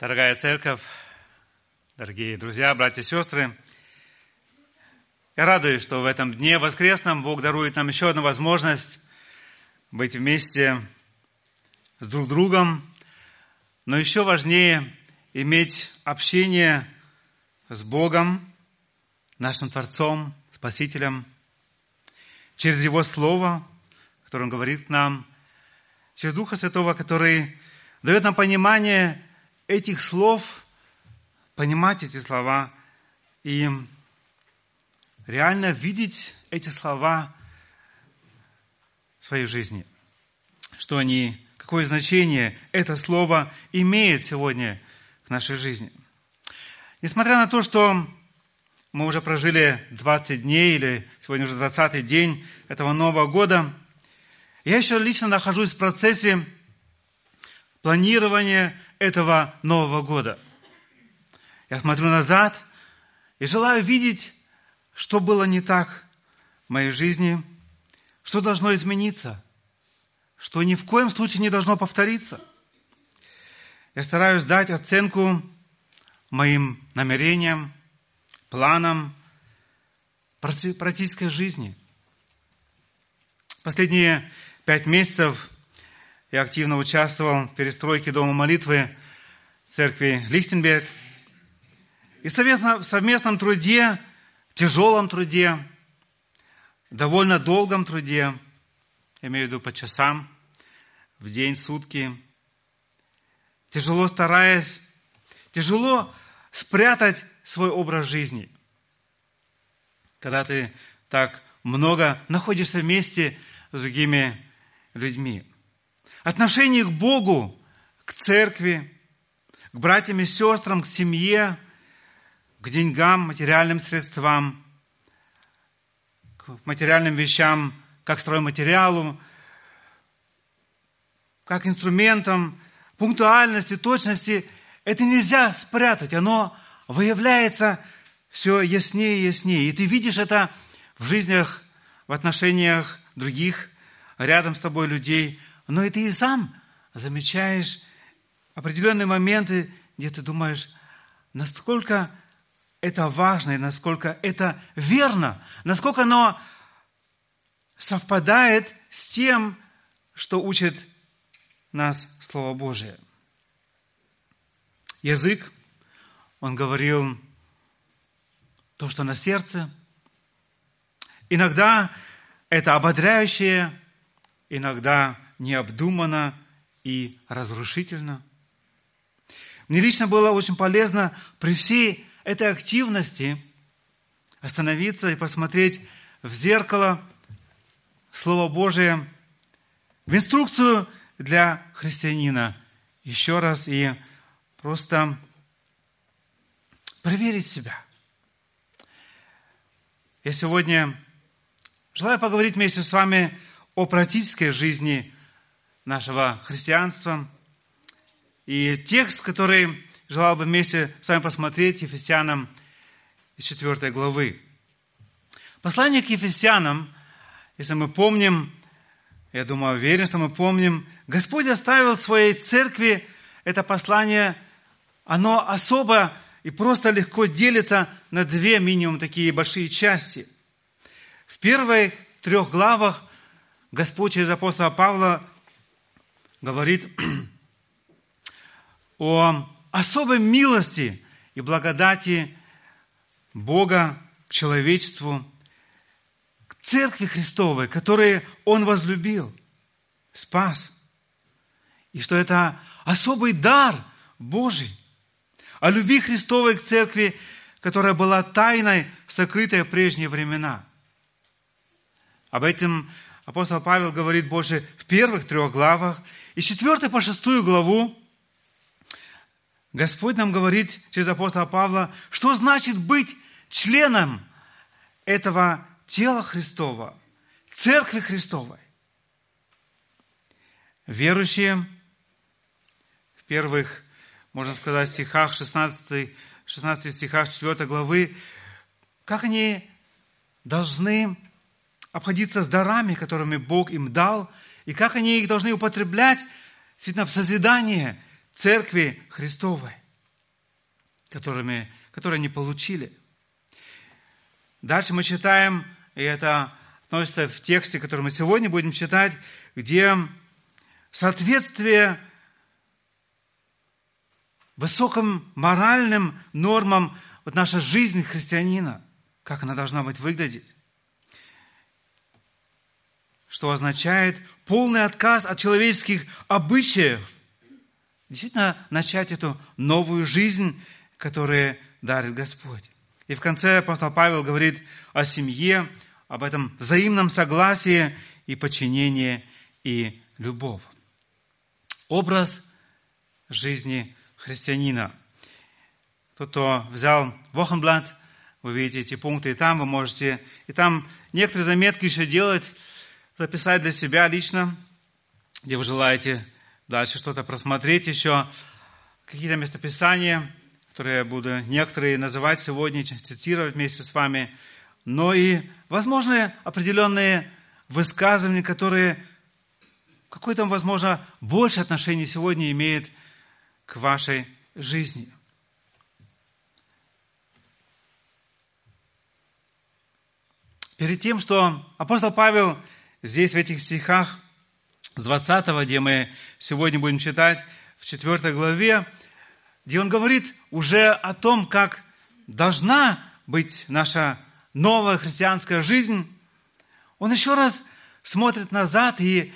Дорогая церковь, дорогие друзья, братья и сестры, я радуюсь, что в этом дне воскресном Бог дарует нам еще одну возможность быть вместе с друг другом, но еще важнее иметь общение с Богом, нашим Творцом, Спасителем, через Его Слово, которое Он говорит к нам, через Духа Святого, который дает нам понимание этих слов, понимать эти слова и реально видеть эти слова в своей жизни. Что они, какое значение это слово имеет сегодня в нашей жизни. Несмотря на то, что мы уже прожили 20 дней, или сегодня уже 20 день этого Нового года, я еще лично нахожусь в процессе планирования этого Нового года. Я смотрю назад и желаю видеть, что было не так в моей жизни, что должно измениться, что ни в коем случае не должно повториться. Я стараюсь дать оценку моим намерениям, планам практической жизни. Последние пять месяцев я активно участвовал в перестройке Дома молитвы церкви Лихтенберг. И совместно, в совместном труде, тяжелом труде, довольно долгом труде, я имею в виду по часам, в день, сутки, тяжело стараясь, тяжело спрятать свой образ жизни. Когда ты так много находишься вместе с другими людьми. Отношение к Богу, к церкви, к братьям и сестрам, к семье, к деньгам, материальным средствам, к материальным вещам, как стройматериалу, как инструментам, пунктуальности, точности. Это нельзя спрятать, оно выявляется все яснее и яснее. И ты видишь это в жизнях, в отношениях других, рядом с тобой людей – но и ты и сам замечаешь определенные моменты, где ты думаешь, насколько это важно и насколько это верно, насколько оно совпадает с тем, что учит нас Слово Божие. Язык, он говорил то, что на сердце. Иногда это ободряющее, иногда необдуманно и разрушительно. Мне лично было очень полезно при всей этой активности остановиться и посмотреть в зеркало Слово Божие, в инструкцию для христианина еще раз и просто проверить себя. Я сегодня желаю поговорить вместе с вами о практической жизни нашего христианства. И текст, который желал бы вместе с вами посмотреть, Ефесянам из 4 главы. Послание к Ефесянам, если мы помним, я думаю, уверен, что мы помним, Господь оставил своей церкви это послание, оно особо и просто легко делится на две минимум такие большие части. В первых трех главах Господь через апостола Павла говорит о особой милости и благодати Бога к человечеству, к Церкви Христовой, которые Он возлюбил, спас. И что это особый дар Божий. О любви Христовой к Церкви, которая была тайной, сокрытой в прежние времена. Об этом апостол Павел говорит больше в первых трех главах. И с 4 по 6 главу Господь нам говорит через апостола Павла, что значит быть членом этого тела Христова, Церкви Христовой. Верующие в первых, можно сказать, стихах, 16, 16 стихах 4 главы, как они должны обходиться с дарами, которыми Бог им дал, и как они их должны употреблять действительно в созидание Церкви Христовой. которыми, которые они получили. Дальше мы читаем, и это относится в тексте, который мы сегодня будем читать, где соответствие высоким моральным нормам вот наша жизнь христианина, как она должна быть выглядеть. Что означает полный отказ от человеческих обычаев. Действительно, начать эту новую жизнь, которую дарит Господь. И в конце апостол Павел говорит о семье, об этом взаимном согласии и подчинении и любовь. Образ жизни христианина. Тот, кто взял Вохенблат, вы видите эти пункты, и там вы можете, и там некоторые заметки еще делать, записать для себя лично, где вы желаете дальше что-то просмотреть еще, какие-то местописания, которые я буду некоторые называть сегодня, цитировать вместе с вами, но и, возможно, определенные высказывания, которые какое-то, возможно, больше отношение сегодня имеет к вашей жизни. Перед тем, что апостол Павел здесь в этих стихах с 20, где мы сегодня будем читать, в 4 главе, где он говорит уже о том, как должна быть наша новая христианская жизнь, он еще раз смотрит назад и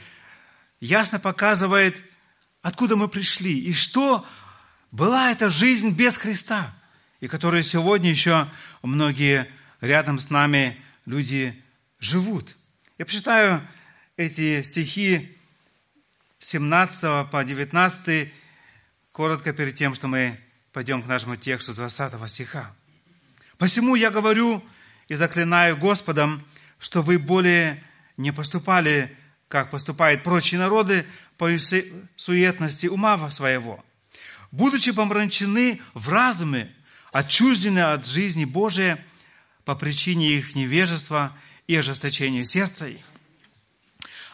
ясно показывает, откуда мы пришли и что была эта жизнь без Христа, и которую сегодня еще многие рядом с нами люди живут. Я прочитаю эти стихи 17 по 19, коротко перед тем, что мы пойдем к нашему тексту 20 стиха. «Посему я говорю и заклинаю Господом, что вы более не поступали, как поступают прочие народы, по суетности ума своего, будучи помрачены в разуме, отчуждены от жизни Божией по причине их невежества и ожесточения сердца их.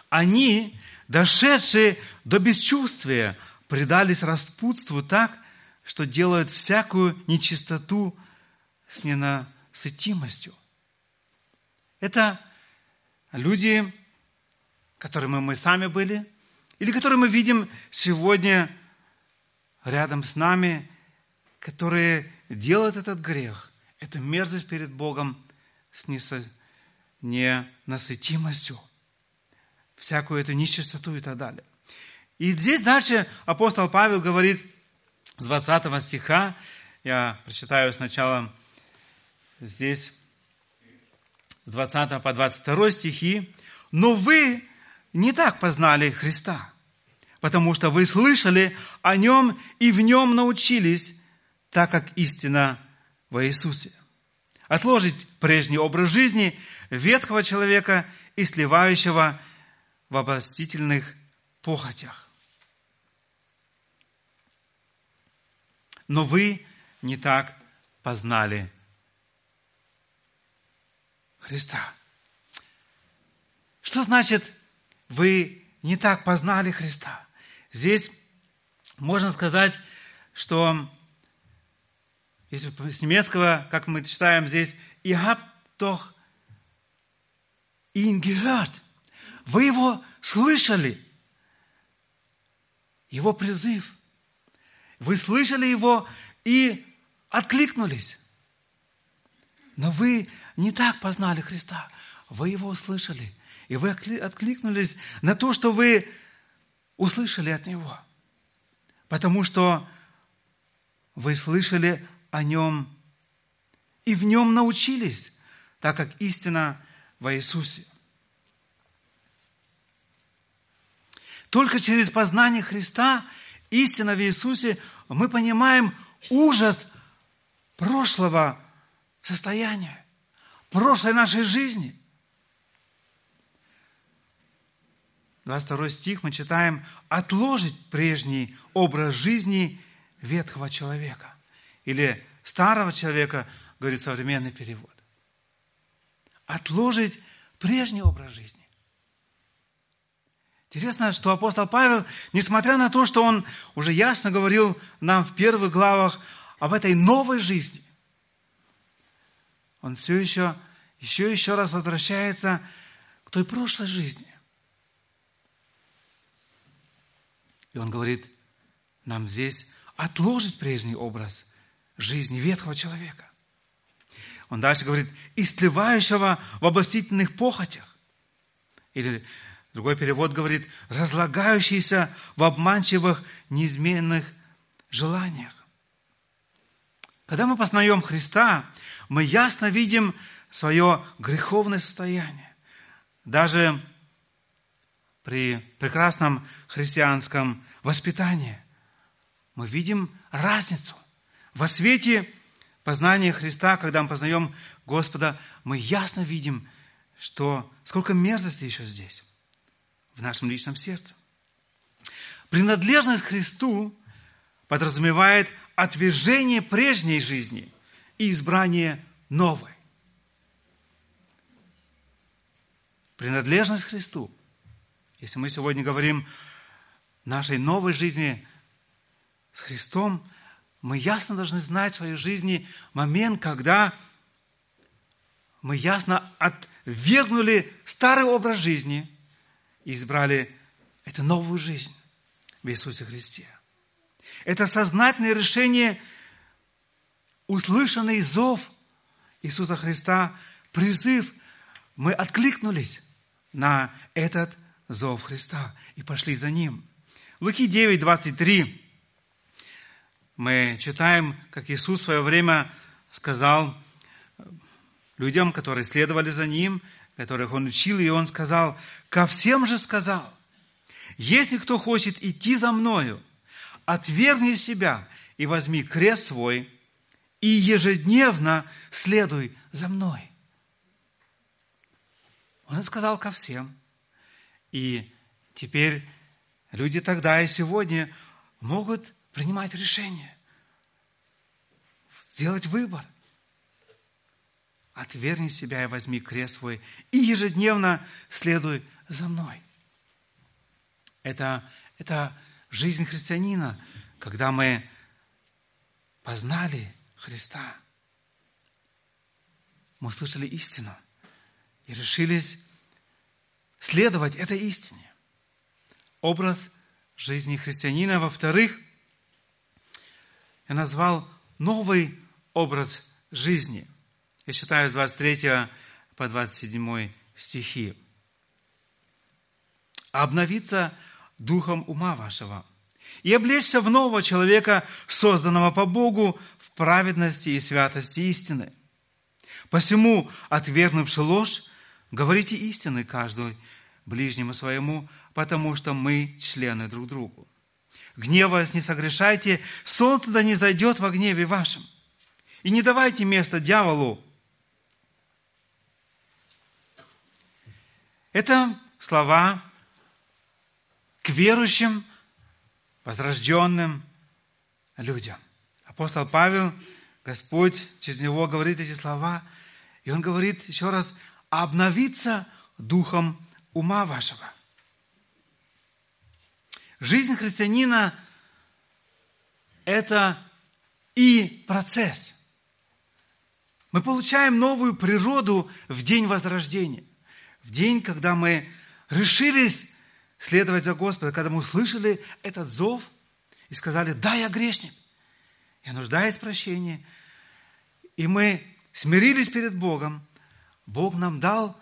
Они, дошедшие до бесчувствия, предались распутству так, что делают всякую нечистоту с ненасытимостью. Это люди, которыми мы сами были, или которые мы видим сегодня рядом с нами, которые делают этот грех, эту мерзость перед Богом с ненасытимостью, всякую эту нечистоту и так далее. И здесь дальше апостол Павел говорит с 20 стиха, я прочитаю сначала здесь с 20 по 22 стихи, «Но вы не так познали Христа, потому что вы слышали о Нем и в Нем научились, так как истина во Иисусе. Отложить прежний образ жизни ветхого человека и сливающего в обостительных похотях. Но вы не так познали Христа. Что значит вы не так познали Христа. Здесь можно сказать, что если с немецкого, как мы читаем здесь, «Ihr habt doch ihn gehört». Вы его слышали, его призыв. Вы слышали его и откликнулись. Но вы не так познали Христа. Вы его услышали – и вы откликнулись на то, что вы услышали от Него. Потому что вы слышали о Нем и в Нем научились, так как истина во Иисусе. Только через познание Христа, истина в Иисусе, мы понимаем ужас прошлого состояния, прошлой нашей жизни – 22 стих мы читаем «отложить прежний образ жизни ветхого человека». Или старого человека, говорит современный перевод. Отложить прежний образ жизни. Интересно, что апостол Павел, несмотря на то, что он уже ясно говорил нам в первых главах об этой новой жизни, он все еще, еще еще раз возвращается к той прошлой жизни. И он говорит нам здесь отложить прежний образ жизни ветхого человека. Он дальше говорит, истлевающего в обостительных похотях. Или другой перевод говорит, разлагающийся в обманчивых, неизменных желаниях. Когда мы познаем Христа, мы ясно видим свое греховное состояние. Даже при прекрасном христианском воспитании мы видим разницу. Во свете познания Христа, когда мы познаем Господа, мы ясно видим, что сколько мерзости еще здесь, в нашем личном сердце. Принадлежность Христу подразумевает отвержение прежней жизни и избрание новой. Принадлежность Христу. Если мы сегодня говорим нашей новой жизни с Христом, мы ясно должны знать в своей жизни момент, когда мы ясно отвергнули старый образ жизни и избрали эту новую жизнь в Иисусе Христе. Это сознательное решение, услышанный зов Иисуса Христа, призыв. Мы откликнулись на этот зов Христа и пошли за Ним. Луки 9, 23 мы читаем, как Иисус в свое время сказал людям, которые следовали за Ним, которых Он учил, и Он сказал, ко всем же сказал, если кто хочет идти за Мною, отвергни себя и возьми крест свой, и ежедневно следуй за мной. Он сказал ко всем. И теперь люди тогда и сегодня могут принимать решение, сделать выбор. Отверни себя и возьми крест свой, и ежедневно следуй за мной. Это, это жизнь христианина, когда мы познали Христа. Мы слышали истину и решились следовать этой истине. Образ жизни христианина. Во-вторых, я назвал новый образ жизни. Я читаю с 23 по 27 стихи. «Обновиться духом ума вашего, и облечься в нового человека, созданного по Богу в праведности и святости истины. Посему, отвергнувши ложь, говорите истины каждый ближнему своему, потому что мы члены друг другу. Гневаясь, не согрешайте, солнце да не зайдет во гневе вашем. И не давайте место дьяволу. Это слова к верующим, возрожденным людям. Апостол Павел, Господь через него говорит эти слова, и он говорит еще раз, обновиться духом ума вашего. Жизнь христианина – это и процесс. Мы получаем новую природу в день возрождения, в день, когда мы решились следовать за Господом, когда мы услышали этот зов и сказали, да, я грешник, я нуждаюсь в прощении, и мы смирились перед Богом, Бог нам дал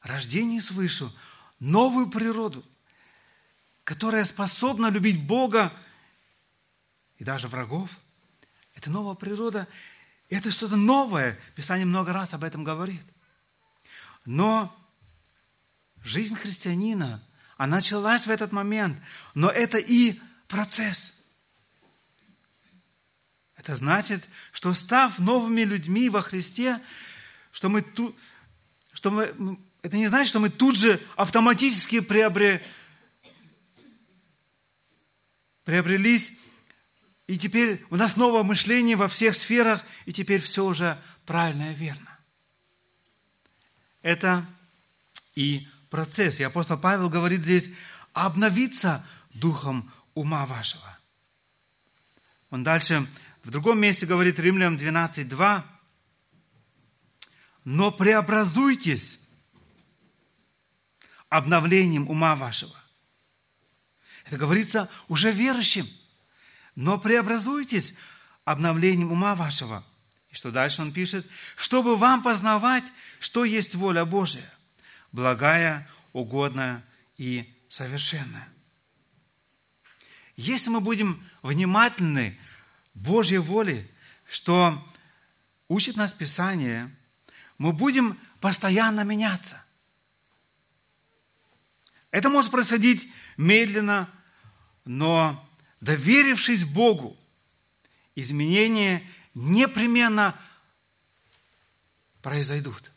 рождение свыше, новую природу, которая способна любить Бога и даже врагов. Это новая природа, это что-то новое. Писание много раз об этом говорит. Но жизнь христианина, она началась в этот момент, но это и процесс. Это значит, что став новыми людьми во Христе, что мы тут, что мы, это не значит, что мы тут же автоматически приобрели приобрелись, и теперь у нас новое мышление во всех сферах, и теперь все уже правильно и верно. Это и процесс. И апостол Павел говорит здесь, обновиться духом ума вашего. Он дальше в другом месте говорит Римлянам 12.2, но преобразуйтесь обновлением ума вашего. Это говорится уже верующим. Но преобразуйтесь обновлением ума вашего. И что дальше он пишет? Чтобы вам познавать, что есть воля Божия, благая, угодная и совершенная. Если мы будем внимательны Божьей воле, что учит нас Писание, мы будем постоянно меняться. Это может происходить медленно, но доверившись Богу, изменения непременно произойдут.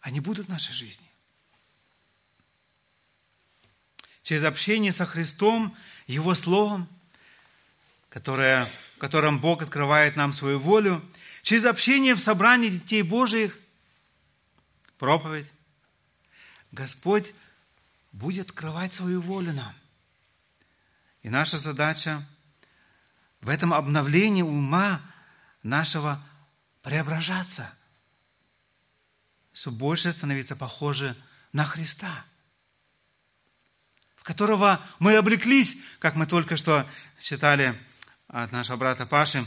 Они будут в нашей жизни. Через общение со Христом, Его Словом, которое, в котором Бог открывает нам свою волю, через общение в собрании детей Божьих, проповедь, Господь будет открывать свою волю нам. И наша задача в этом обновлении ума нашего преображаться, все больше становиться похожи на Христа, в которого мы облеклись, как мы только что читали от нашего брата Паши,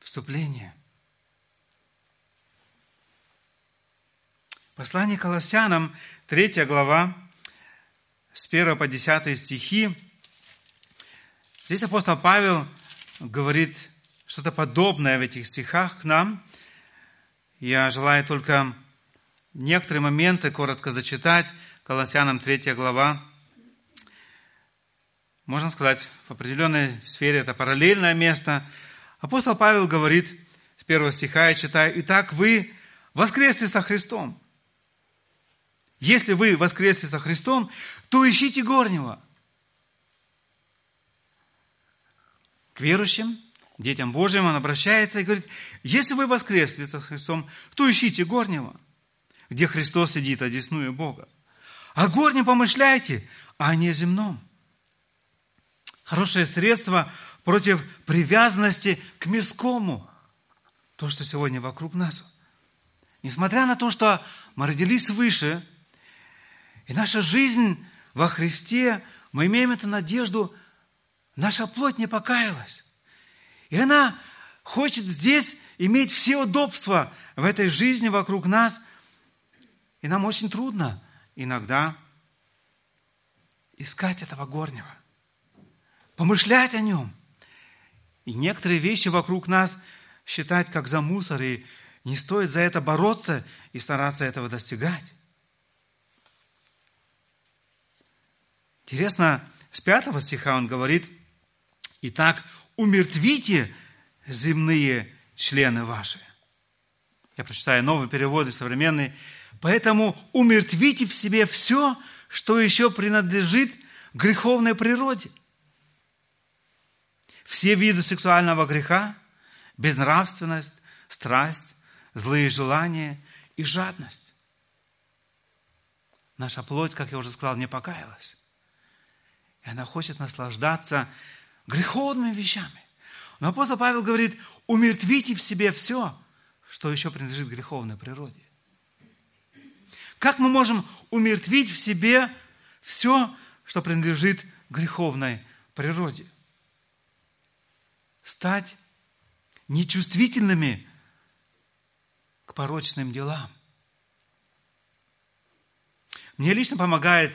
вступление. Послание Колоссянам, 3 глава, с 1 по 10 стихи. Здесь апостол Павел говорит что-то подобное в этих стихах к нам. Я желаю только некоторые моменты коротко зачитать. Колоссянам 3 глава. Можно сказать, в определенной сфере это параллельное место. Апостол Павел говорит с первого стиха, я читаю, «Итак, вы воскресли со Христом, если вы воскресли со Христом, то ищите горнего. К верующим, детям Божьим он обращается и говорит, если вы воскресли со Христом, то ищите горнего, где Христос сидит, одесную Бога. О горнем помышляйте, а не о земном. Хорошее средство против привязанности к мирскому. То, что сегодня вокруг нас. Несмотря на то, что мы родились свыше, и наша жизнь во Христе, мы имеем эту надежду, наша плоть не покаялась. И она хочет здесь иметь все удобства в этой жизни вокруг нас. И нам очень трудно иногда искать этого горнего, помышлять о нем. И некоторые вещи вокруг нас считать как за мусор, и не стоит за это бороться и стараться этого достигать. Интересно, с пятого стиха он говорит, «Итак, умертвите земные члены ваши». Я прочитаю новый перевод, современный. «Поэтому умертвите в себе все, что еще принадлежит греховной природе. Все виды сексуального греха, безнравственность, страсть, злые желания и жадность. Наша плоть, как я уже сказал, не покаялась. И она хочет наслаждаться греховными вещами. Но апостол Павел говорит, умертвите в себе все, что еще принадлежит греховной природе. Как мы можем умертвить в себе все, что принадлежит греховной природе? Стать нечувствительными к порочным делам. Мне лично помогает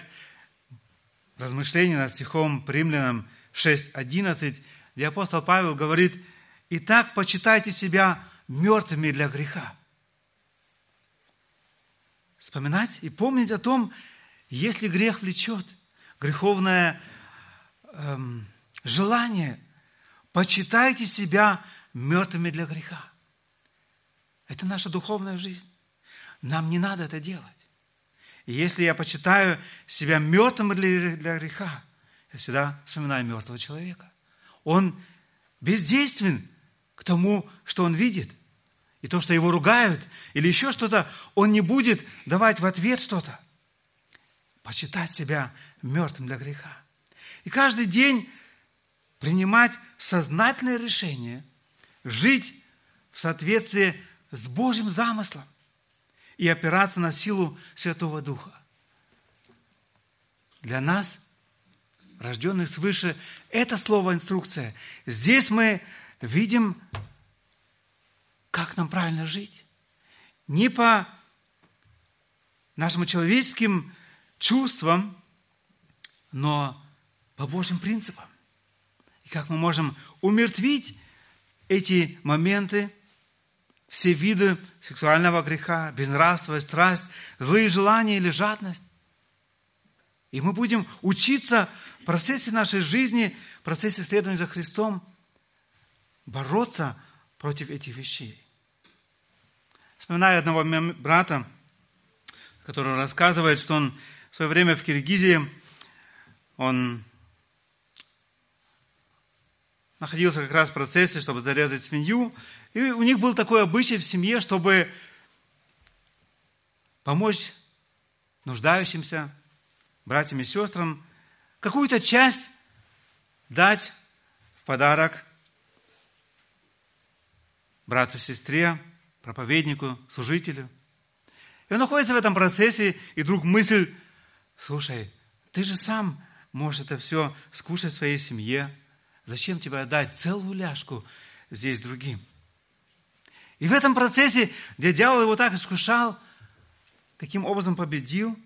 размышление над стихом Римлянам 6.11, где апостол Павел говорит, «Итак, почитайте себя мертвыми для греха». Вспоминать и помнить о том, если грех влечет, греховное эм, желание, почитайте себя мертвыми для греха. Это наша духовная жизнь. Нам не надо это делать. И если я почитаю себя мертвым для, греха, я всегда вспоминаю мертвого человека. Он бездействен к тому, что он видит. И то, что его ругают, или еще что-то, он не будет давать в ответ что-то. Почитать себя мертвым для греха. И каждый день принимать сознательное решение жить в соответствии с Божьим замыслом и опираться на силу Святого Духа. Для нас, рожденных свыше, это слово инструкция. Здесь мы видим, как нам правильно жить. Не по нашим человеческим чувствам, но по Божьим принципам. И как мы можем умертвить эти моменты, все виды сексуального греха, безнравство, страсть, злые желания или жадность. И мы будем учиться в процессе нашей жизни, в процессе следования за Христом, бороться против этих вещей. Вспоминаю одного брата, который рассказывает, что он в свое время в Киргизии, он находился как раз в процессе, чтобы зарезать свинью. И у них был такой обычай в семье, чтобы помочь нуждающимся братьям и сестрам какую-то часть дать в подарок брату, сестре, проповеднику, служителю. И он находится в этом процессе, и вдруг мысль, слушай, ты же сам можешь это все скушать в своей семье, Зачем тебе отдать целую ляжку здесь другим? И в этом процессе, где дьявол его так искушал, таким образом победил,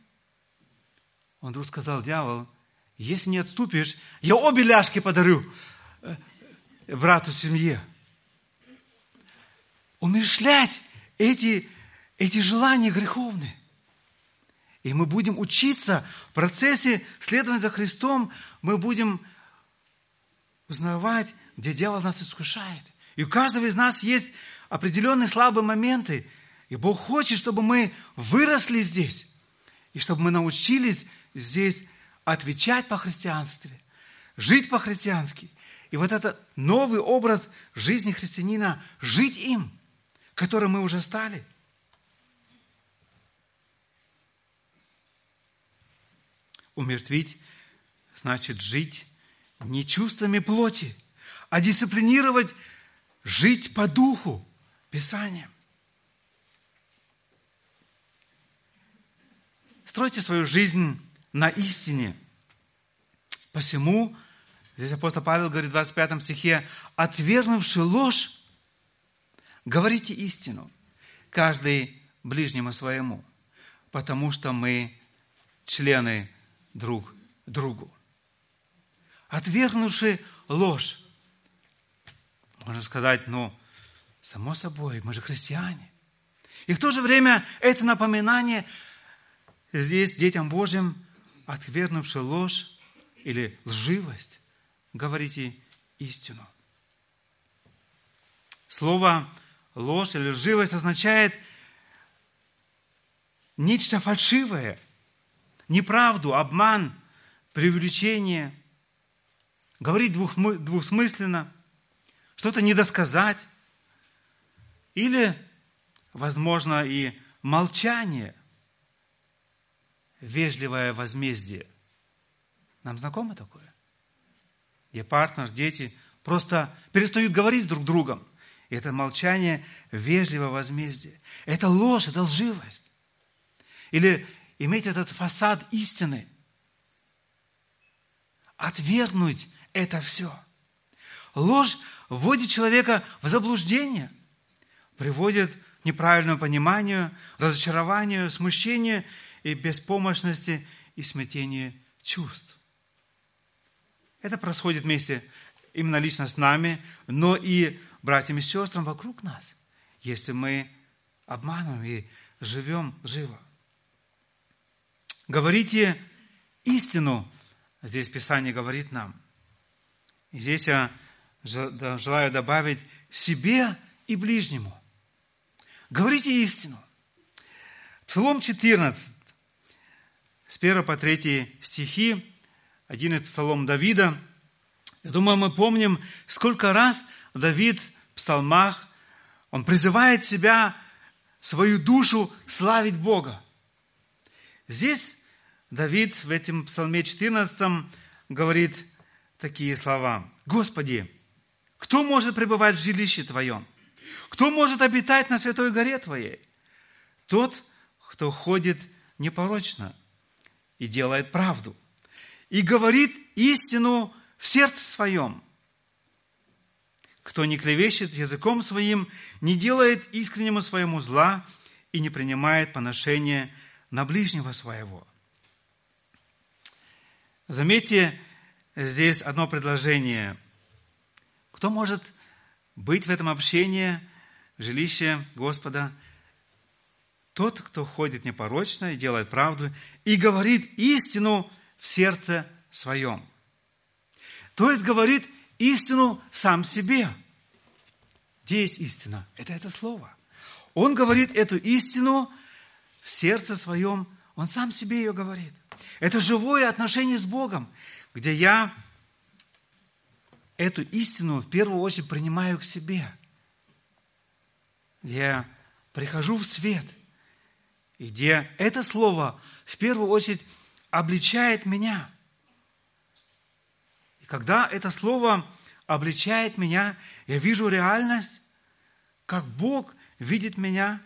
он вдруг сказал, дьявол, если не отступишь, я обе ляжки подарю э, брату семье. Умершлять эти, эти желания греховные. И мы будем учиться в процессе следования за Христом, мы будем узнавать, где дьявол нас искушает. И у каждого из нас есть определенные слабые моменты. И Бог хочет, чтобы мы выросли здесь. И чтобы мы научились здесь отвечать по-христианстве, жить по-христиански. И вот этот новый образ жизни христианина, жить им, которым мы уже стали. Умертвить значит жить не чувствами плоти, а дисциплинировать, жить по духу, Писанием. Стройте свою жизнь на истине. Посему, здесь апостол Павел говорит в 25 стихе, отвергнувши ложь, говорите истину, каждый ближнему своему, потому что мы члены друг другу отвергнувши ложь. Можно сказать, ну, само собой, мы же христиане. И в то же время это напоминание здесь детям Божьим, отвергнувши ложь или лживость, говорите истину. Слово ложь или лживость означает нечто фальшивое, неправду, обман, преувеличение – говорить двусмысленно, что-то недосказать, или, возможно, и молчание, вежливое возмездие. Нам знакомо такое? Где партнер, дети просто перестают говорить друг с другом. И это молчание вежливое возмездие. Это ложь, это лживость. Или иметь этот фасад истины. Отвергнуть это все. Ложь вводит человека в заблуждение, приводит к неправильному пониманию, разочарованию, смущению и беспомощности и смятению чувств. Это происходит вместе именно лично с нами, но и братьями и сестрам вокруг нас, если мы обманываем и живем живо. Говорите истину, здесь Писание говорит нам. И здесь я желаю добавить себе и ближнему. Говорите истину. Псалом 14, с 1 по 3 стихи, один из псалом Давида. Я думаю, мы помним, сколько раз Давид в псалмах, он призывает себя, свою душу славить Бога. Здесь Давид в этом псалме 14 говорит, такие слова. «Господи, кто может пребывать в жилище Твоем? Кто может обитать на святой горе Твоей? Тот, кто ходит непорочно и делает правду, и говорит истину в сердце своем. Кто не клевещет языком своим, не делает искреннему своему зла и не принимает поношения на ближнего своего. Заметьте, здесь одно предложение. Кто может быть в этом общении, в жилище Господа? Тот, кто ходит непорочно и делает правду, и говорит истину в сердце своем. То есть говорит истину сам себе. Где есть истина? Это это слово. Он говорит эту истину в сердце своем, он сам себе ее говорит. Это живое отношение с Богом, где я эту истину в первую очередь принимаю к себе. Я прихожу в свет, и где это слово в первую очередь обличает меня. И когда это слово обличает меня, я вижу реальность, как Бог видит меня.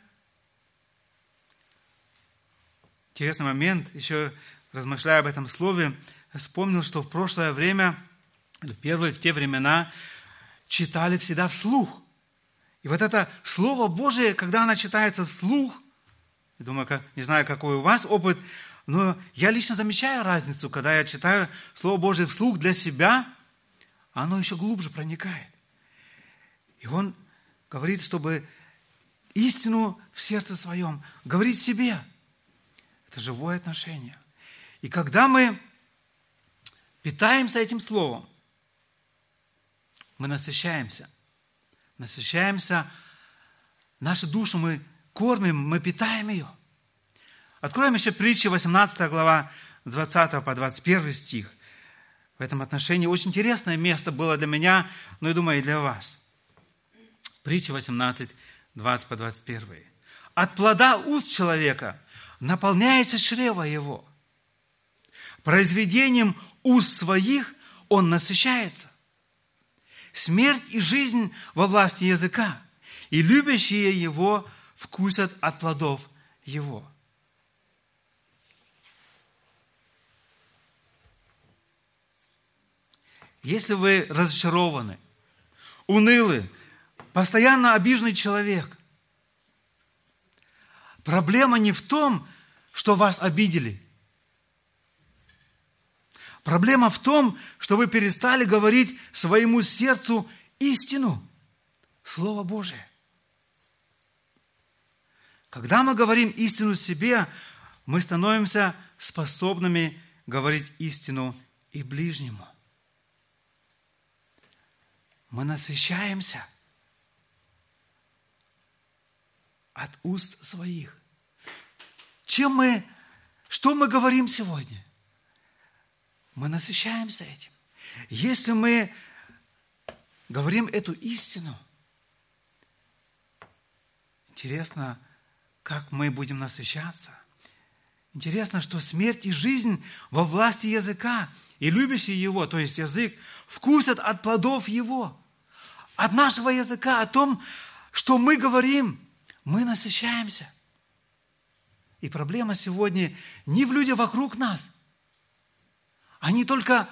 Интересный момент, еще размышляя об этом слове, вспомнил, что в прошлое время, в первые, в те времена, читали всегда вслух. И вот это Слово Божие, когда оно читается вслух, я думаю, как, не знаю, какой у вас опыт, но я лично замечаю разницу, когда я читаю Слово Божие вслух для себя, оно еще глубже проникает. И он говорит, чтобы истину в сердце своем говорить себе. Это живое отношение. И когда мы питаемся этим словом, мы насыщаемся. Насыщаемся, нашу душу мы кормим, мы питаем ее. Откроем еще притчи, 18 глава, 20 по 21 стих. В этом отношении очень интересное место было для меня, но я думаю, и для вас. Притча 18, 20 по 21. От плода уст человека наполняется чрево его – Произведением уст своих он насыщается. Смерть и жизнь во власти языка, и любящие его вкусят от плодов его. Если вы разочарованы, унылы, постоянно обиженный человек, проблема не в том, что вас обидели – Проблема в том, что вы перестали говорить своему сердцу истину, Слово Божие. Когда мы говорим истину себе, мы становимся способными говорить истину и ближнему. Мы насыщаемся от уст своих. Чем мы, что мы говорим сегодня? Мы насыщаемся этим. Если мы говорим эту истину, интересно, как мы будем насыщаться. Интересно, что смерть и жизнь во власти языка, и любящий его, то есть язык, вкусят от плодов его. От нашего языка, о том, что мы говорим, мы насыщаемся. И проблема сегодня не в людях вокруг нас, они только,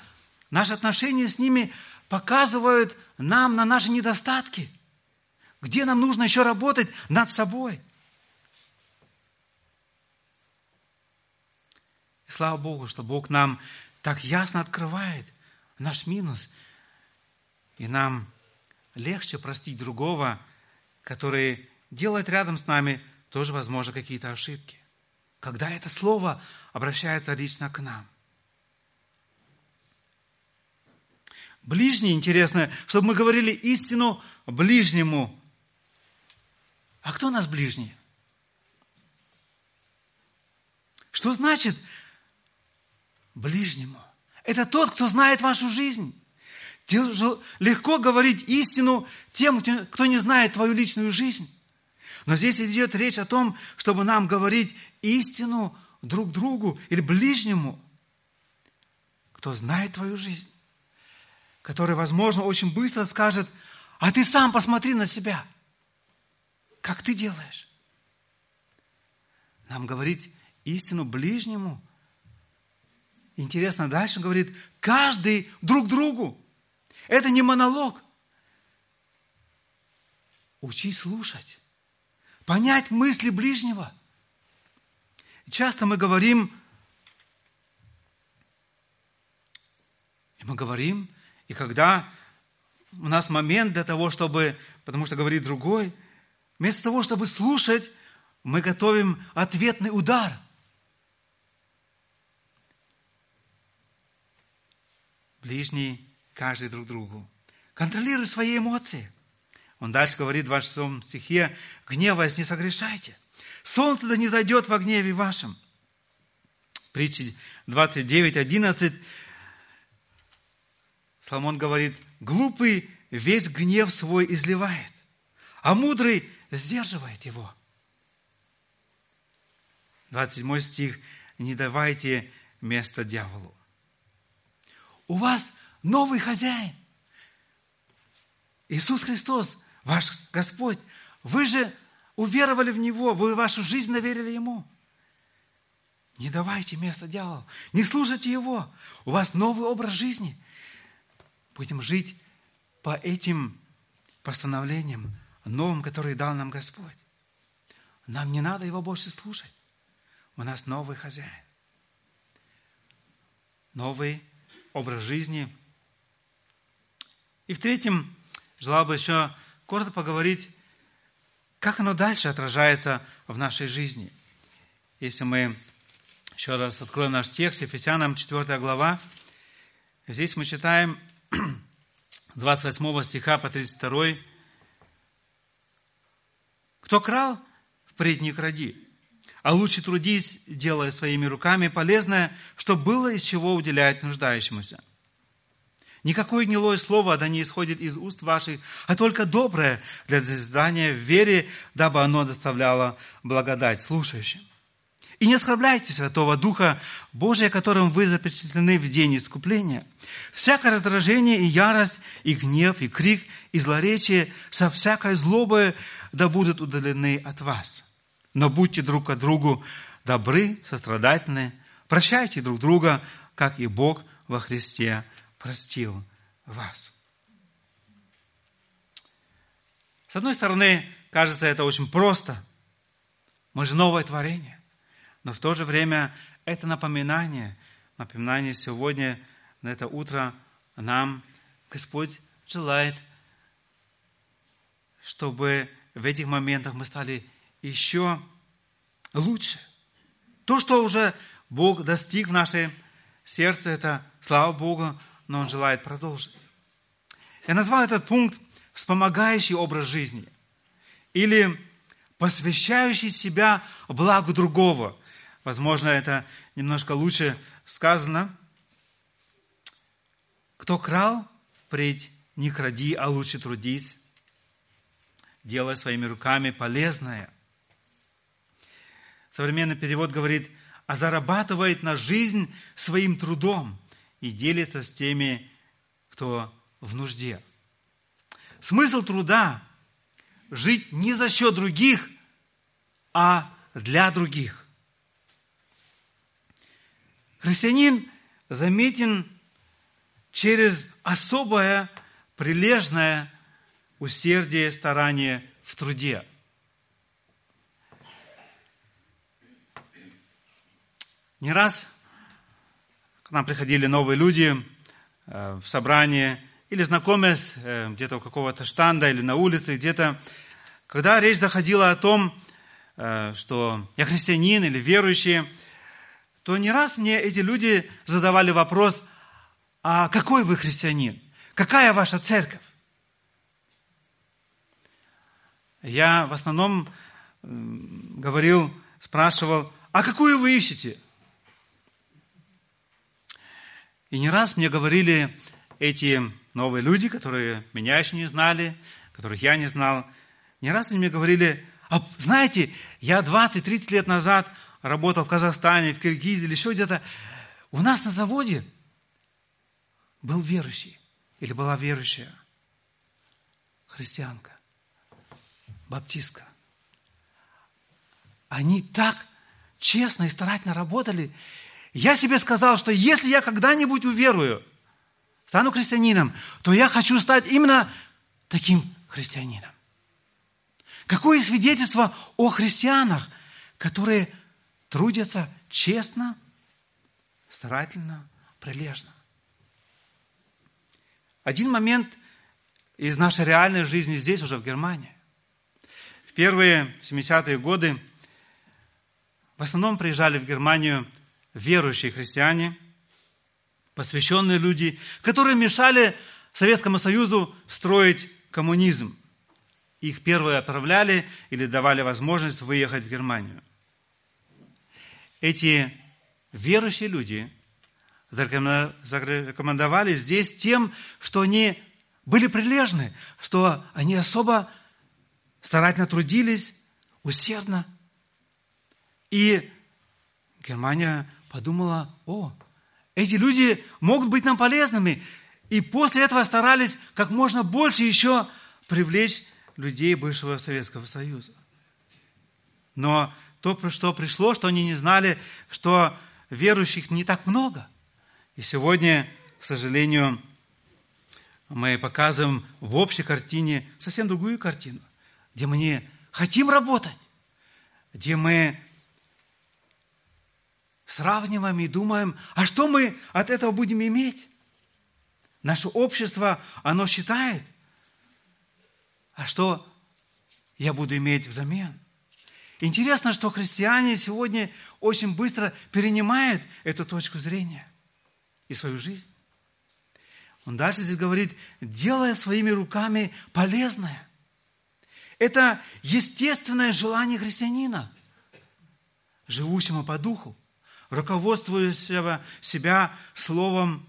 наши отношения с ними показывают нам на наши недостатки, где нам нужно еще работать над собой. И слава Богу, что Бог нам так ясно открывает наш минус, и нам легче простить другого, который делает рядом с нами тоже, возможно, какие-то ошибки. Когда это слово обращается лично к нам. Ближний, интересно, чтобы мы говорили истину ближнему. А кто у нас ближний? Что значит ближнему? Это тот, кто знает вашу жизнь. Легко говорить истину тем, кто не знает твою личную жизнь. Но здесь идет речь о том, чтобы нам говорить истину друг другу или ближнему, кто знает твою жизнь. Который, возможно, очень быстро скажет, а ты сам посмотри на себя. Как ты делаешь? Нам говорить истину ближнему. Интересно, дальше говорит, каждый друг другу. Это не монолог. Учись слушать, понять мысли ближнего. Часто мы говорим, мы говорим, и когда у нас момент для того, чтобы, потому что говорит другой, вместо того, чтобы слушать, мы готовим ответный удар. Ближний каждый друг другу. Контролируй свои эмоции. Он дальше говорит в 26 стихе, гневаясь, не согрешайте. Солнце да не зайдет во гневе вашем. Притчи 29, 11. Соломон говорит, глупый весь гнев свой изливает, а мудрый сдерживает его. 27 стих. Не давайте место дьяволу. У вас новый хозяин. Иисус Христос ваш Господь, вы же уверовали в Него, вы вашу жизнь наверили Ему. Не давайте место дьяволу, не слушайте Его. У вас новый образ жизни. Будем жить по этим постановлениям, новым, которые дал нам Господь. Нам не надо Его больше слушать. У нас новый хозяин. Новый образ жизни. И в-третьем, желал бы еще коротко поговорить, как оно дальше отражается в нашей жизни. Если мы еще раз откроем наш текст, Ефесянам 4 глава, здесь мы читаем с 28 стиха по 32. «Кто крал, впредь не кради, а лучше трудись, делая своими руками полезное, чтобы было из чего уделять нуждающемуся». Никакое гнилое слово да не исходит из уст ваших, а только доброе для созидания в вере, дабы оно доставляло благодать слушающим. И не оскорбляйте Святого Духа Божия, которым вы запечатлены в день искупления. Всякое раздражение и ярость, и гнев, и крик, и злоречие со всякой злобой да будут удалены от вас. Но будьте друг к другу добры, сострадательны, прощайте друг друга, как и Бог во Христе простил вас. С одной стороны, кажется, это очень просто. Мы же новое творение. Но в то же время это напоминание, напоминание сегодня, на это утро нам Господь желает, чтобы в этих моментах мы стали еще лучше. То, что уже Бог достиг в нашем сердце, это, слава Богу, но он желает продолжить. Я назвал этот пункт «вспомогающий образ жизни» или «посвящающий себя благу другого». Возможно, это немножко лучше сказано. Кто крал, впредь не кради, а лучше трудись, делая своими руками полезное. Современный перевод говорит, а зарабатывает на жизнь своим трудом и делится с теми, кто в нужде. Смысл труда – жить не за счет других, а для других. Христианин заметен через особое прилежное усердие, старание в труде. Не раз нам приходили новые люди э, в собрание или знакомясь э, где-то у какого-то штанда или на улице где-то, когда речь заходила о том, э, что я христианин или верующий, то не раз мне эти люди задавали вопрос, а какой вы христианин? Какая ваша церковь? Я в основном говорил, спрашивал, а какую вы ищете? И не раз мне говорили эти новые люди, которые меня еще не знали, которых я не знал, не раз они мне говорили, а знаете, я 20-30 лет назад работал в Казахстане, в Киргизии или еще где-то. У нас на заводе был верующий. или была верующая, христианка, баптистка. Они так честно и старательно работали. Я себе сказал, что если я когда-нибудь уверую, стану христианином, то я хочу стать именно таким христианином. Какое свидетельство о христианах, которые трудятся честно, старательно, прилежно. Один момент из нашей реальной жизни здесь, уже в Германии. В первые 70-е годы в основном приезжали в Германию верующие христиане, посвященные люди, которые мешали Советскому Союзу строить коммунизм. Их первые отправляли или давали возможность выехать в Германию. Эти верующие люди зарекомендовали здесь тем, что они были прилежны, что они особо старательно трудились, усердно. И Германия подумала, о, эти люди могут быть нам полезными. И после этого старались как можно больше еще привлечь людей бывшего Советского Союза. Но то, что пришло, что они не знали, что верующих не так много. И сегодня, к сожалению, мы показываем в общей картине совсем другую картину, где мы не хотим работать, где мы сравниваем и думаем, а что мы от этого будем иметь? Наше общество, оно считает, а что я буду иметь взамен? Интересно, что христиане сегодня очень быстро перенимают эту точку зрения и свою жизнь. Он дальше здесь говорит, делая своими руками полезное. Это естественное желание христианина, живущего по духу руководствующего себя словом,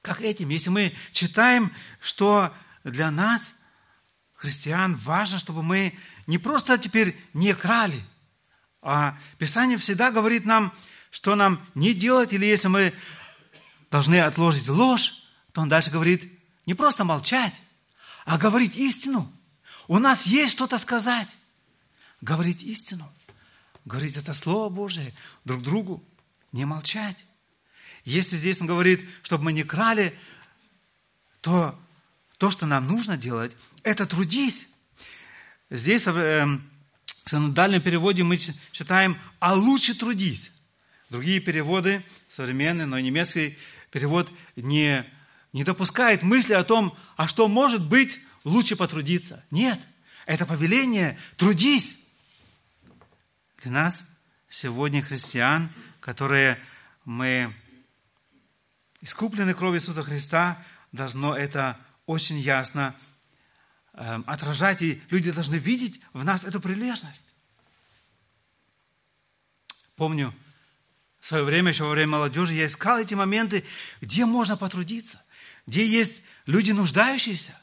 как этим. Если мы читаем, что для нас, христиан, важно, чтобы мы не просто теперь не крали, а Писание всегда говорит нам, что нам не делать, или если мы должны отложить ложь, то он дальше говорит, не просто молчать, а говорить истину. У нас есть что-то сказать. Говорить истину говорить это Слово Божие друг другу, не молчать. Если здесь он говорит, чтобы мы не крали, то то, что нам нужно делать, это трудись. Здесь э, в синодальном переводе мы читаем «а лучше трудись». Другие переводы, современные, но немецкий перевод не, не допускает мысли о том, а что может быть лучше потрудиться. Нет, это повеление «трудись». Для нас сегодня, христиан, которые мы искуплены кровью Иисуса Христа, должно это очень ясно отражать, и люди должны видеть в нас эту прилежность. Помню, в свое время, еще во время молодежи, я искал эти моменты, где можно потрудиться, где есть люди нуждающиеся.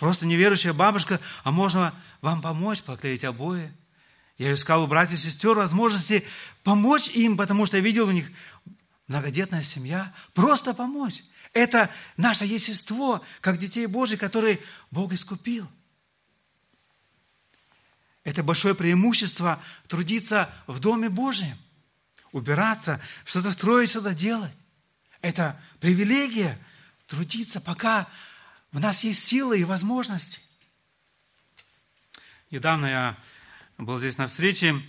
Просто неверующая бабушка, а можно вам помочь поклеить обои, я искал у братьев и сестер возможности помочь им, потому что я видел у них многодетная семья. Просто помочь. Это наше естество, как детей Божьих, которые Бог искупил. Это большое преимущество трудиться в Доме Божьем, убираться, что-то строить, что-то делать. Это привилегия трудиться, пока в нас есть силы и возможности. Недавно я был здесь на встрече,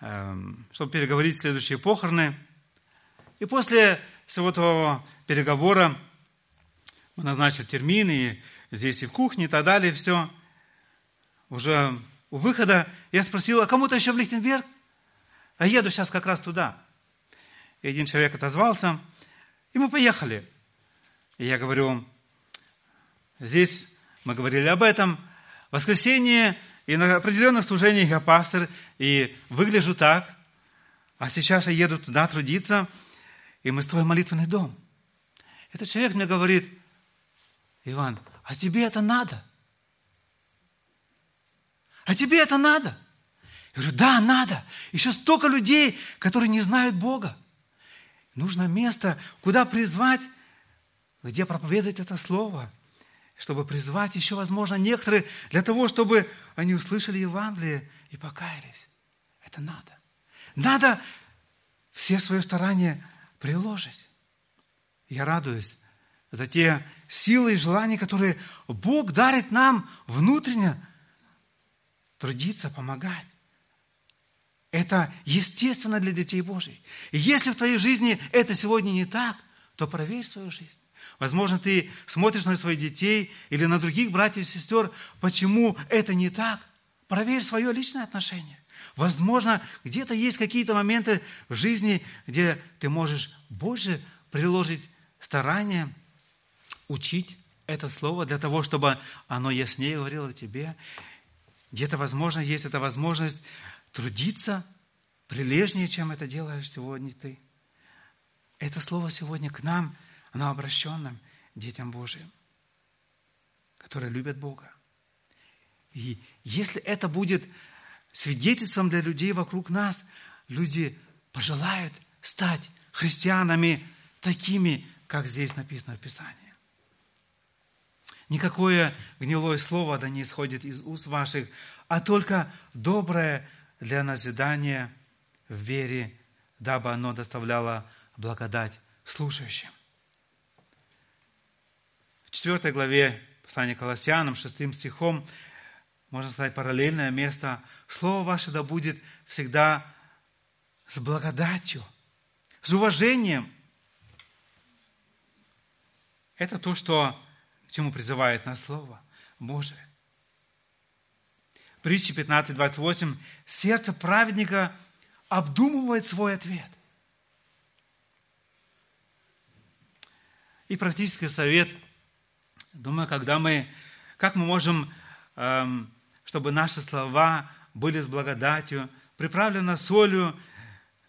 эм, чтобы переговорить следующие похороны. И после всего того переговора мы назначили термин, и здесь и в кухне, и так далее, все. Уже у выхода я спросил, а кому-то еще в Лихтенберг? А еду сейчас как раз туда. И один человек отозвался, и мы поехали. И я говорю, здесь мы говорили об этом. В воскресенье и на определенных служениях я пастор, и выгляжу так, а сейчас я еду туда трудиться, и мы строим молитвенный дом. Этот человек мне говорит, Иван, а тебе это надо? А тебе это надо? Я говорю, да, надо. Еще столько людей, которые не знают Бога. Нужно место, куда призвать где проповедовать это слово, чтобы призвать еще, возможно, некоторые для того, чтобы они услышали Евангелие и покаялись. Это надо. Надо все свои старания приложить. Я радуюсь за те силы и желания, которые Бог дарит нам внутренне трудиться, помогать. Это естественно для детей Божьих. И если в твоей жизни это сегодня не так, то проверь свою жизнь. Возможно, ты смотришь на своих детей или на других братьев и сестер, почему это не так. Проверь свое личное отношение. Возможно, где-то есть какие-то моменты в жизни, где ты можешь больше приложить старания, учить это слово для того, чтобы оно яснее говорило тебе. Где-то, возможно, есть эта возможность трудиться прилежнее, чем это делаешь сегодня ты. Это слово сегодня к нам, оно обращенным детям Божьим, которые любят Бога. И если это будет свидетельством для людей вокруг нас, люди пожелают стать христианами такими, как здесь написано в Писании. Никакое гнилое слово да не исходит из уст ваших, а только доброе для назидания в вере, дабы оно доставляло благодать слушающим. В 4 главе послания Колоссянам, 6 стихом, можно сказать, параллельное место. Слово ваше да будет всегда с благодатью, с уважением. Это то, что, к чему призывает нас Слово Божие. Притча 15.28. Сердце праведника обдумывает свой ответ. И практический совет. Думаю, когда мы, как мы можем, эм, чтобы наши слова были с благодатью, приправлены солью,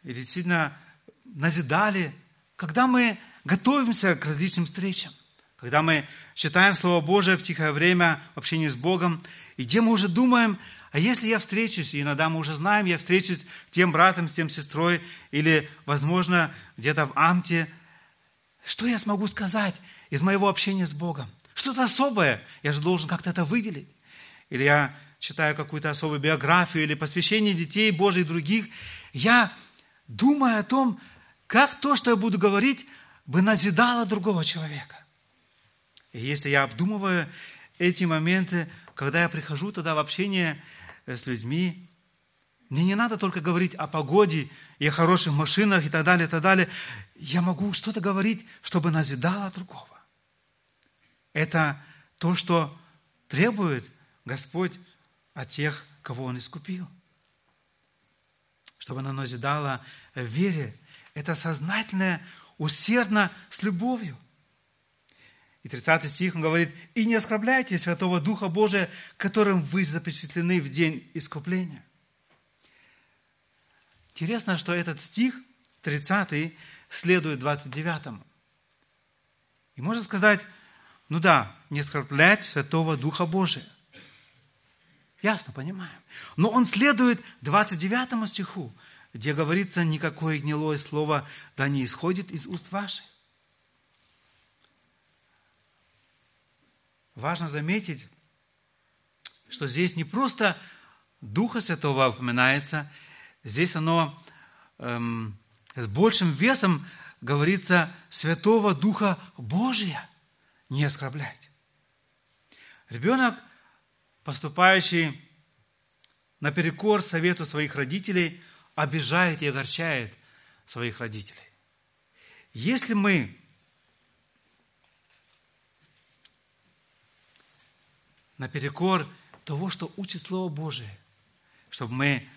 и действительно назидали, когда мы готовимся к различным встречам, когда мы читаем Слово Божие в тихое время в общении с Богом, и где мы уже думаем, а если я встречусь, и иногда мы уже знаем, я встречусь с тем братом, с тем сестрой, или, возможно, где-то в Амте, что я смогу сказать из моего общения с Богом? Что-то особое, я же должен как-то это выделить. Или я читаю какую-то особую биографию или посвящение детей Божьих других, я думаю о том, как то, что я буду говорить, бы назидало другого человека. И если я обдумываю эти моменты, когда я прихожу тогда в общение э, с людьми, мне не надо только говорить о погоде и о хороших машинах и так далее, и так далее. Я могу что-то говорить, чтобы назидало другого. Это то, что требует Господь от тех, кого Он искупил. Чтобы оно назидало в вере. Это сознательное, усердно, с любовью – и 30 стих он говорит, «И не оскорбляйте Святого Духа Божия, которым вы запечатлены в день искупления». Интересно, что этот стих, 30 следует 29 И можно сказать, ну да, не оскорблять Святого Духа Божия. Ясно, понимаем. Но он следует 29 стиху, где говорится, никакое гнилое слово да не исходит из уст ваших. важно заметить, что здесь не просто Духа Святого упоминается, здесь оно эм, с большим весом говорится Святого Духа Божия не оскорблять. Ребенок, поступающий наперекор совету своих родителей, обижает и огорчает своих родителей. Если мы наперекор того, что учит Слово Божие, чтобы мы,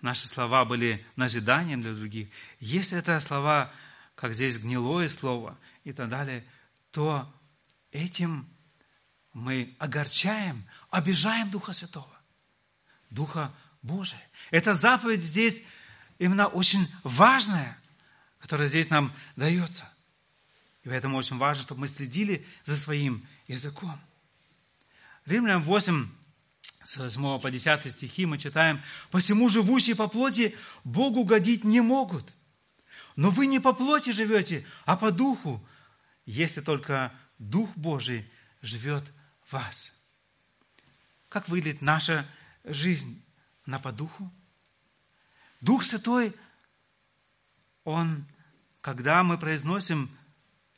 наши слова были назиданием для других. Если это слова, как здесь гнилое слово и так далее, то этим мы огорчаем, обижаем Духа Святого, Духа Божия. Эта заповедь здесь именно очень важная, которая здесь нам дается. И поэтому очень важно, чтобы мы следили за своим языком. Римлянам 8, с 8 по 10 стихи мы читаем, «Посему живущие по плоти Богу годить не могут. Но вы не по плоти живете, а по духу, если только Дух Божий живет вас. Как выглядит наша жизнь? Она по Духу? Дух Святой, Он, когда мы произносим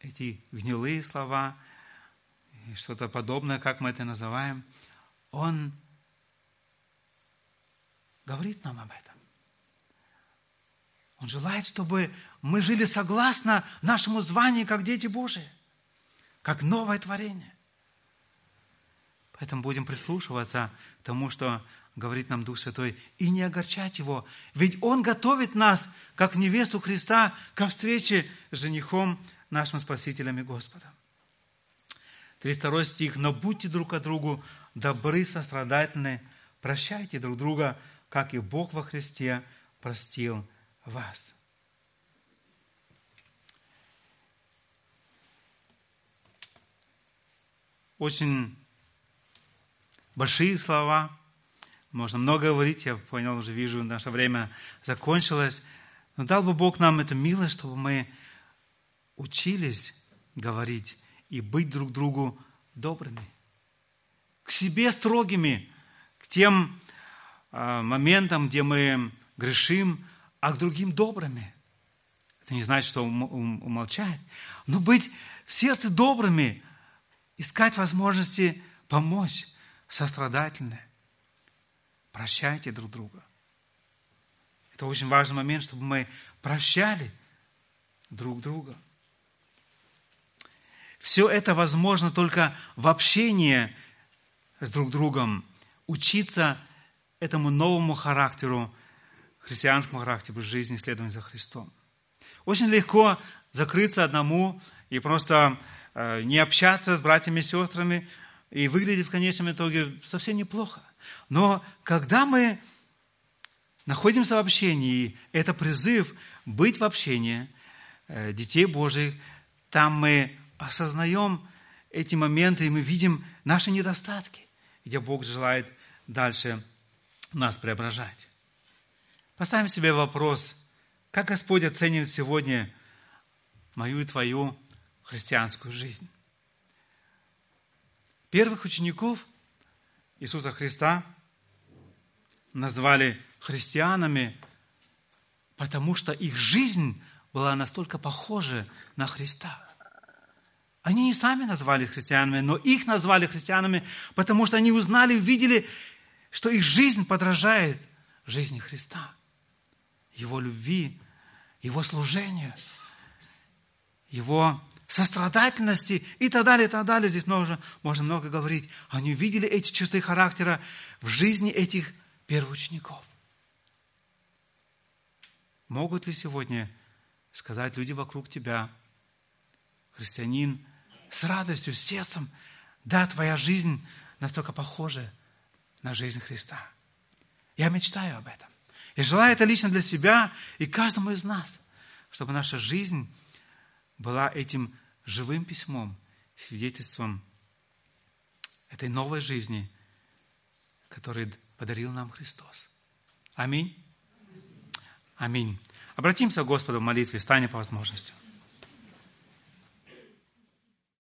эти гнилые слова, и что-то подобное, как мы это называем, Он говорит нам об этом. Он желает, чтобы мы жили согласно нашему званию, как дети Божии, как новое творение. Поэтому будем прислушиваться к тому, что говорит нам Дух Святой, и не огорчать Его. Ведь Он готовит нас, как невесту Христа, ко встрече с женихом, нашим Спасителем и Господом. 32 стих. «Но будьте друг к другу добры, сострадательны, прощайте друг друга, как и Бог во Христе простил вас. Очень большие слова, можно много говорить, я понял, уже вижу, наше время закончилось. Но дал бы Бог нам эту милость, чтобы мы учились говорить и быть друг другу добрыми, к себе строгими, к тем а, моментам, где мы грешим, а к другим добрыми. Это не значит, что умолчать, но быть в сердце добрыми, искать возможности помочь, сострадательны. Прощайте друг друга. Это очень важный момент, чтобы мы прощали друг друга. Все это возможно только в общении с друг другом, учиться этому новому характеру христианскому характеру жизни следования за Христом. Очень легко закрыться одному и просто э, не общаться с братьями и сестрами, и выглядит в конечном итоге совсем неплохо. Но когда мы находимся в общении, это призыв быть в общении э, детей Божьих, там мы осознаем эти моменты, и мы видим наши недостатки, где Бог желает дальше нас преображать. Поставим себе вопрос, как Господь оценивает сегодня мою и твою христианскую жизнь. Первых учеников Иисуса Христа назвали христианами, потому что их жизнь была настолько похожа на Христа. Они не сами назвались христианами, но их назвали христианами, потому что они узнали, увидели, что их жизнь подражает жизни Христа. Его любви, Его служению, Его сострадательности и так далее, и так далее. Здесь можно, можно много говорить. Они увидели эти черты характера в жизни этих первоучеников. Могут ли сегодня сказать люди вокруг тебя, христианин, с радостью, с сердцем, да, твоя жизнь настолько похожа на жизнь Христа. Я мечтаю об этом. И желаю это лично для себя и каждому из нас, чтобы наша жизнь была этим живым письмом, свидетельством этой новой жизни, которую подарил нам Христос. Аминь. Аминь. Обратимся к Господу в молитве, станем по возможности.